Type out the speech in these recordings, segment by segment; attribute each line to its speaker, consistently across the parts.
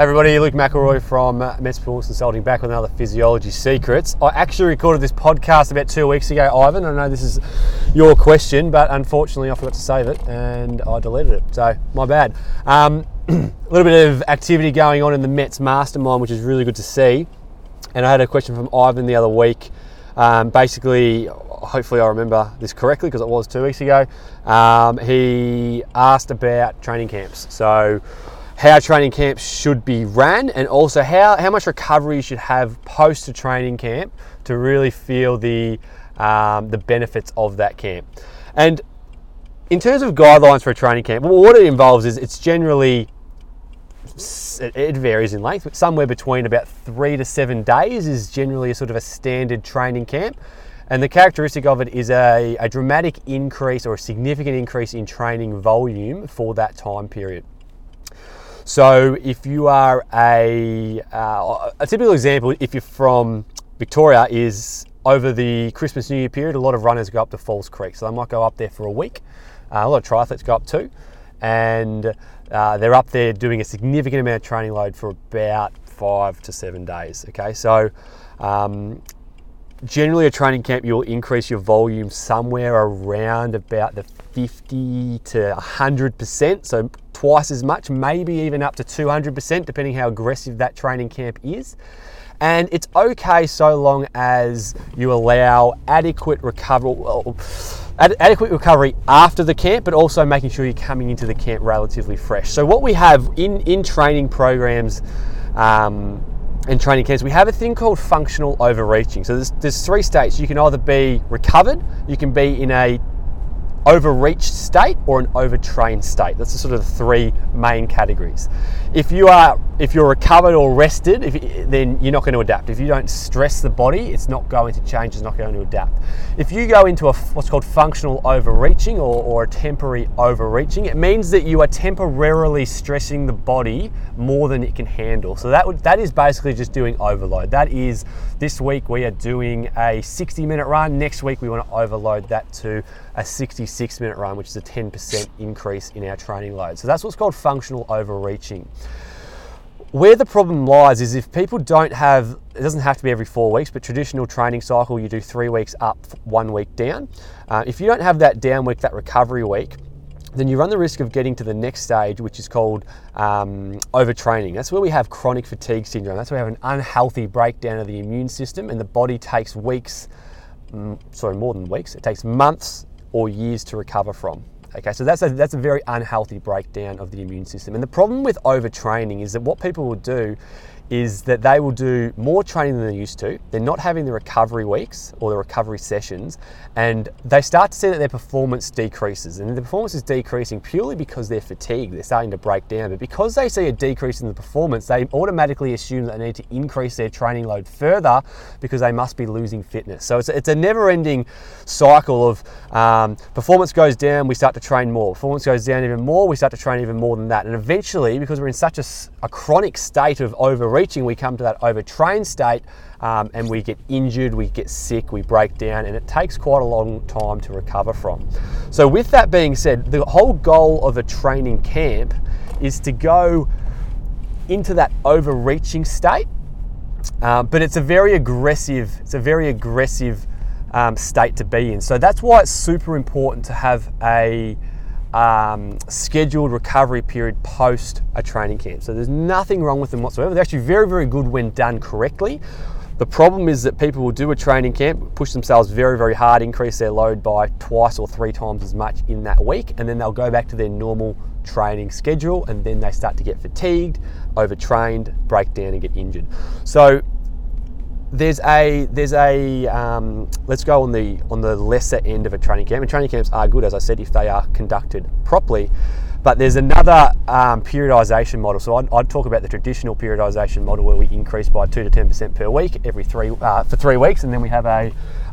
Speaker 1: Hey everybody, Luke McElroy from Mets Performance Consulting back with another Physiology Secrets. I actually recorded this podcast about two weeks ago, Ivan. I know this is your question, but unfortunately I forgot to save it and I deleted it, so my bad. Um, a little bit of activity going on in the Mets mastermind, which is really good to see. And I had a question from Ivan the other week. Um, basically, hopefully I remember this correctly because it was two weeks ago. Um, he asked about training camps. So how training camps should be ran and also how, how much recovery you should have post a training camp to really feel the, um, the benefits of that camp. And in terms of guidelines for a training camp, well, what it involves is it's generally it varies in length, but somewhere between about three to seven days is generally a sort of a standard training camp. And the characteristic of it is a, a dramatic increase or a significant increase in training volume for that time period. So if you are a, uh, a typical example, if you're from Victoria, is over the Christmas New Year period, a lot of runners go up to Falls Creek. So they might go up there for a week. Uh, a lot of triathletes go up too. And uh, they're up there doing a significant amount of training load for about five to seven days. Okay, so um, generally a training camp you'll increase your volume somewhere around about the 50 to 100%, so twice as much, maybe even up to 200%, depending how aggressive that training camp is. And it's okay so long as you allow adequate recovery, well, adequate recovery after the camp, but also making sure you're coming into the camp relatively fresh. So what we have in in training programs. Um, and training camps, we have a thing called functional overreaching. So there's, there's three states. You can either be recovered, you can be in a overreached state or an overtrained state. That's the sort of the three main categories. If you are if you're recovered or rested, you, then you're not going to adapt. If you don't stress the body, it's not going to change. It's not going to adapt. If you go into a what's called functional overreaching or, or a temporary overreaching, it means that you are temporarily stressing the body more than it can handle. So that would, that is basically just doing overload. That is this week we are doing a 60 minute run. Next week we want to overload that to a 66 minute run, which is a 10% increase in our training load. So that's what's called functional overreaching. Where the problem lies is if people don't have, it doesn't have to be every four weeks, but traditional training cycle, you do three weeks up, one week down. Uh, if you don't have that down week, that recovery week, then you run the risk of getting to the next stage, which is called um, overtraining. That's where we have chronic fatigue syndrome. That's where we have an unhealthy breakdown of the immune system, and the body takes weeks, mm, sorry, more than weeks, it takes months or years to recover from. Okay, so that's a, that's a very unhealthy breakdown of the immune system. And the problem with overtraining is that what people will do is that they will do more training than they're used to. They're not having the recovery weeks or the recovery sessions, and they start to see that their performance decreases. And the performance is decreasing purely because they're fatigued, they're starting to break down. But because they see a decrease in the performance, they automatically assume that they need to increase their training load further because they must be losing fitness. So it's a, it's a never ending cycle of um, performance goes down, we start to train more. Performance goes down even more, we start to train even more than that. And eventually, because we're in such a, a chronic state of overreaching, we come to that overtrained state um, and we get injured, we get sick, we break down, and it takes quite a long time to recover from. So, with that being said, the whole goal of a training camp is to go into that overreaching state, uh, but it's a very aggressive, it's a very aggressive um, state to be in. So that's why it's super important to have a um, scheduled recovery period post a training camp. So there's nothing wrong with them whatsoever. They're actually very, very good when done correctly. The problem is that people will do a training camp, push themselves very, very hard, increase their load by twice or three times as much in that week, and then they'll go back to their normal training schedule, and then they start to get fatigued, overtrained, break down, and get injured. So there's a there's a um, let's go on the on the lesser end of a training camp. And training camps are good, as I said, if they are conducted properly. But there's another um, periodization model. So I'd, I'd, talk about the traditional periodization model where we increase by two to ten percent per week every three uh, for three weeks, and then we have a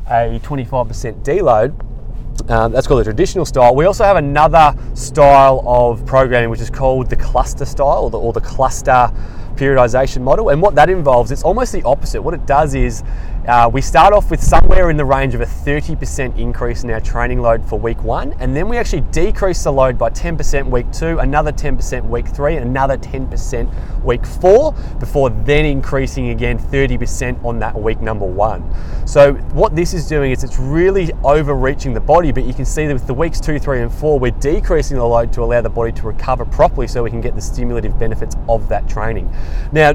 Speaker 1: a 25% deload. Um, that's called the traditional style. We also have another style of programming which is called the cluster style or the, or the cluster periodization model. And what that involves, it's almost the opposite. What it does is Uh, we start off with somewhere in the range of a 30% increase in our training load for week one, and then we actually decrease the load by 10% week two, another 10% week three, and another 10% week four, before then increasing again 30% on that week number one. So, what this is doing is it's really overreaching the body, but you can see that with the weeks two, three, and four, we're decreasing the load to allow the body to recover properly so we can get the stimulative benefits of that training. Now,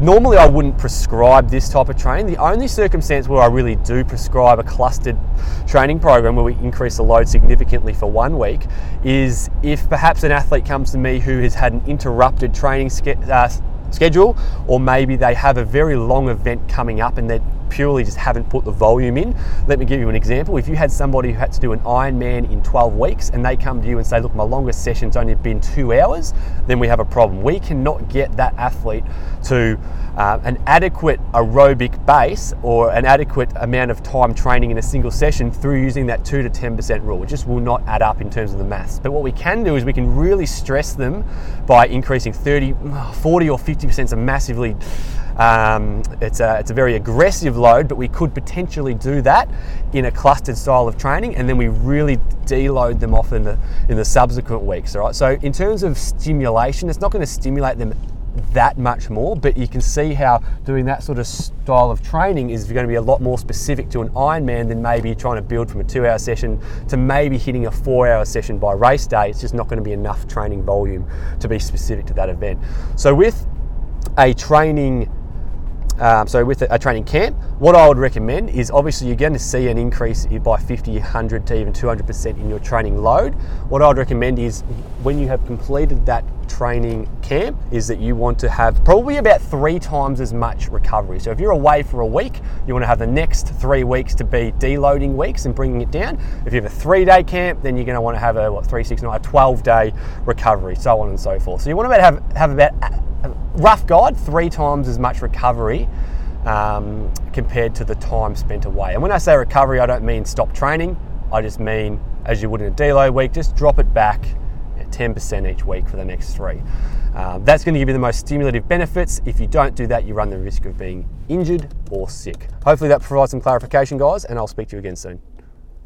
Speaker 1: normally I wouldn't prescribe this type of training. The only circumstance where I really do prescribe a clustered training program where we increase the load significantly for one week is if perhaps an athlete comes to me who has had an interrupted training uh, schedule, or maybe they have a very long event coming up and they purely just haven't put the volume in. Let me give you an example. If you had somebody who had to do an Ironman in 12 weeks and they come to you and say, Look, my longest session's only been two hours, then we have a problem. We cannot get that athlete to uh, an adequate aerobic base or an adequate amount of time training in a single session through using that 2 to 10% rule. It just will not add up in terms of the maths. But what we can do is we can really stress them by increasing 30, 40 or 50% is a massively um, it's, a, it's a very aggressive load, but we could potentially do that in a clustered style of training, and then we really deload them off in the in the subsequent weeks. All right. So in terms of stimulation, it's not going to stimulate them that much more, but you can see how doing that sort of style of training is going to be a lot more specific to an Ironman than maybe trying to build from a two hour session to maybe hitting a four hour session by race day. It's just not going to be enough training volume to be specific to that event. So, with a training um, so with a, training camp, what I would recommend is obviously you're going to see an increase by 50, 100 to even 200% in your training load. What I would recommend is when you have completed that training camp is that you want to have probably about three times as much recovery. So if you're away for a week, you want to have the next three weeks to be deloading weeks and bringing it down. If you have a three day camp, then you're going to want to have a what three, six, nine, a 12 day recovery, so on and so forth. So you want to have have about rough guide, three times as much recovery um, compared to the time spent away. And when I say recovery, I don't mean stop training. I just mean, as you would in a deload week, just drop it back 10% each week for the next three. Um, that's going to give you the most stimulative benefits. If you don't do that, you run the risk of being injured or sick. Hopefully, that provides some clarification, guys, and I'll speak to you again soon.